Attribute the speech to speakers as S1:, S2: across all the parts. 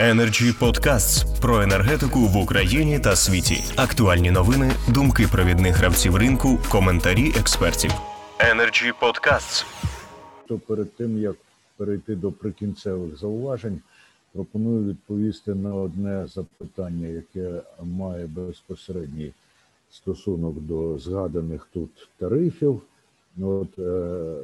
S1: Energy Podcasts про енергетику в Україні та світі. Актуальні новини, думки провідних гравців ринку, коментарі експертів. Energy Podcasts.
S2: То перед тим як перейти до прикінцевих зауважень, пропоную відповісти на одне запитання, яке має безпосередній стосунок до згаданих тут тарифів. От е,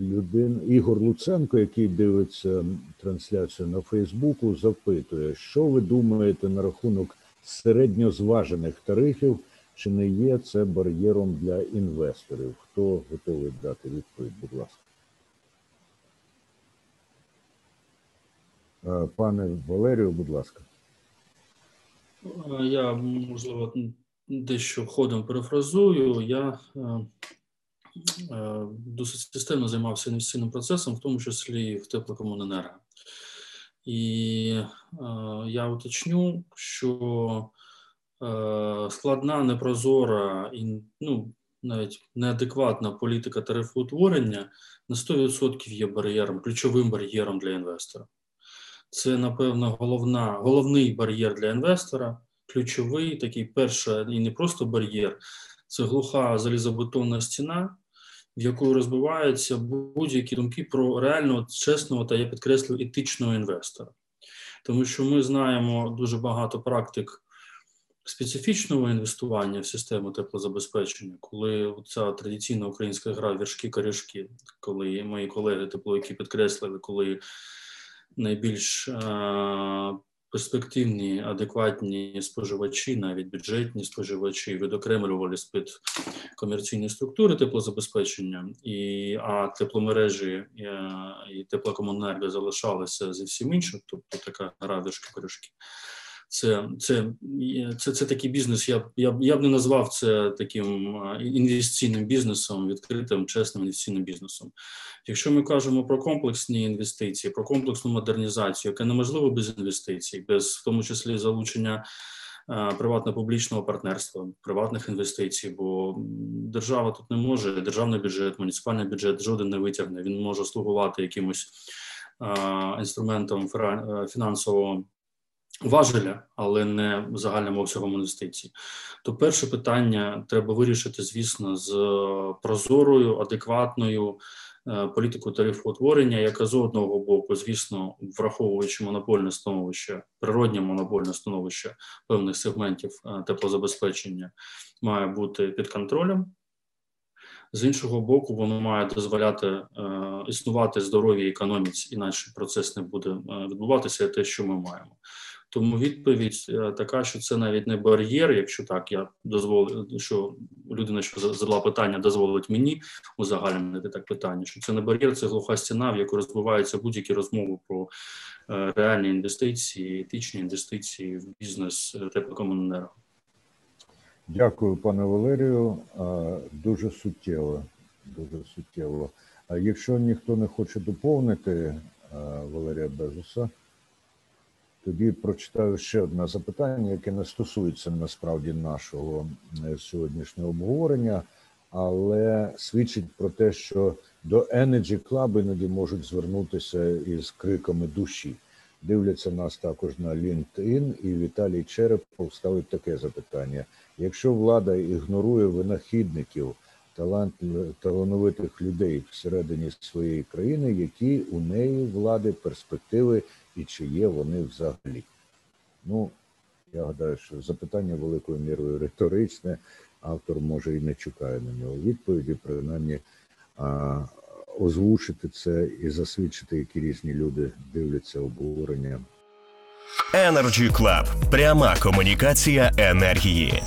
S2: людин Ігор Луценко, який дивиться трансляцію на Фейсбуку, запитує, що ви думаєте на рахунок середньозважених тарифів, чи не є це бар'єром для інвесторів? Хто готовий дати відповідь? Будь ласка. Е, Пане Валерію, будь ласка.
S3: Е, Я можливо дещо ходом перефразую. Я е, досить системно займався інвестиційним процесом, в тому числі і в теплокомуненерго. І е, я уточню, що е, складна, непрозора і ну, навіть неадекватна політика тарифоутворення на 100% є бар'єром, ключовим бар'єром для інвестора. Це, напевно, головна, головний бар'єр для інвестора, ключовий, такий перший і не просто бар'єр, це глуха залізобетонна стіна, в яку розбиваються будь-які думки про реального, чесного та я підкреслюю, етичного інвестора. Тому що ми знаємо дуже багато практик специфічного інвестування в систему теплозабезпечення, коли ця традиційна українська гра віршки корішки коли мої колеги тепловики підкреслили, коли найбільш е, перспективні, адекватні споживачі, навіть бюджетні споживачі, відокремлювали з-під комерційні структури теплозабезпечення, і, а тепломережі е, і теплокомуненерго залишалися зі всім іншим, тобто така гра віршки корішки це це, це, це такий бізнес. Я я, я б не назвав це таким інвестиційним бізнесом, відкритим, чесним інвестиційним бізнесом. Якщо ми кажемо про комплексні інвестиції, про комплексну модернізацію, яка неможливо без інвестицій, без в тому числі залучення приватно-публічного партнерства, приватних інвестицій, бо держава тут не може, державний бюджет, муніципальний бюджет жоден не витягне. Він може слугувати якимось інструментом фінансового важеля, але не загальним обсягом інвестицій. То перше питання треба вирішити, звісно, з прозорою, адекватною політикою тарифоутворення, яка з одного боку, звісно, враховуючи монопольне становище, природнє монопольне становище певних сегментів теплозабезпечення, має бути під контролем. З іншого боку, воно має дозволяти е, існувати здоровій економіці, інакше процес не буде відбуватися те, що ми маємо. Тому відповідь така, що це навіть не бар'єр, якщо так я дозволю, що людина, що задала питання, дозволить мені узагальнити так питання, що це не бар'єр, це глуха стіна, в яку розбиваються будь-які розмови про реальні інвестиції, етичні інвестиції в бізнес теплокомуненерго.
S2: Дякую, пане Валерію. Дуже суттєво. Дуже суттєво. А якщо ніхто не хоче доповнити Валерія Безуса, тоді прочитаю ще одне запитання, яке не стосується насправді нашого сьогоднішнього обговорення, але свідчить про те, що до Energy Club іноді можуть звернутися із криками душі. Дивляться нас також на LinkedIn, і Віталій Черепов ставить таке запитання: якщо влада ігнорує винахідників, талант талановитих людей всередині своєї країни, які у неї влади перспективи і чи є вони взагалі? Ну, я гадаю, що запитання великою мірою риторичне, автор може і не чекає на нього відповіді, принаймні а, озвучити це і засвідчити, які різні люди дивляться обговорення.
S1: Energy Club. пряма комунікація енергії.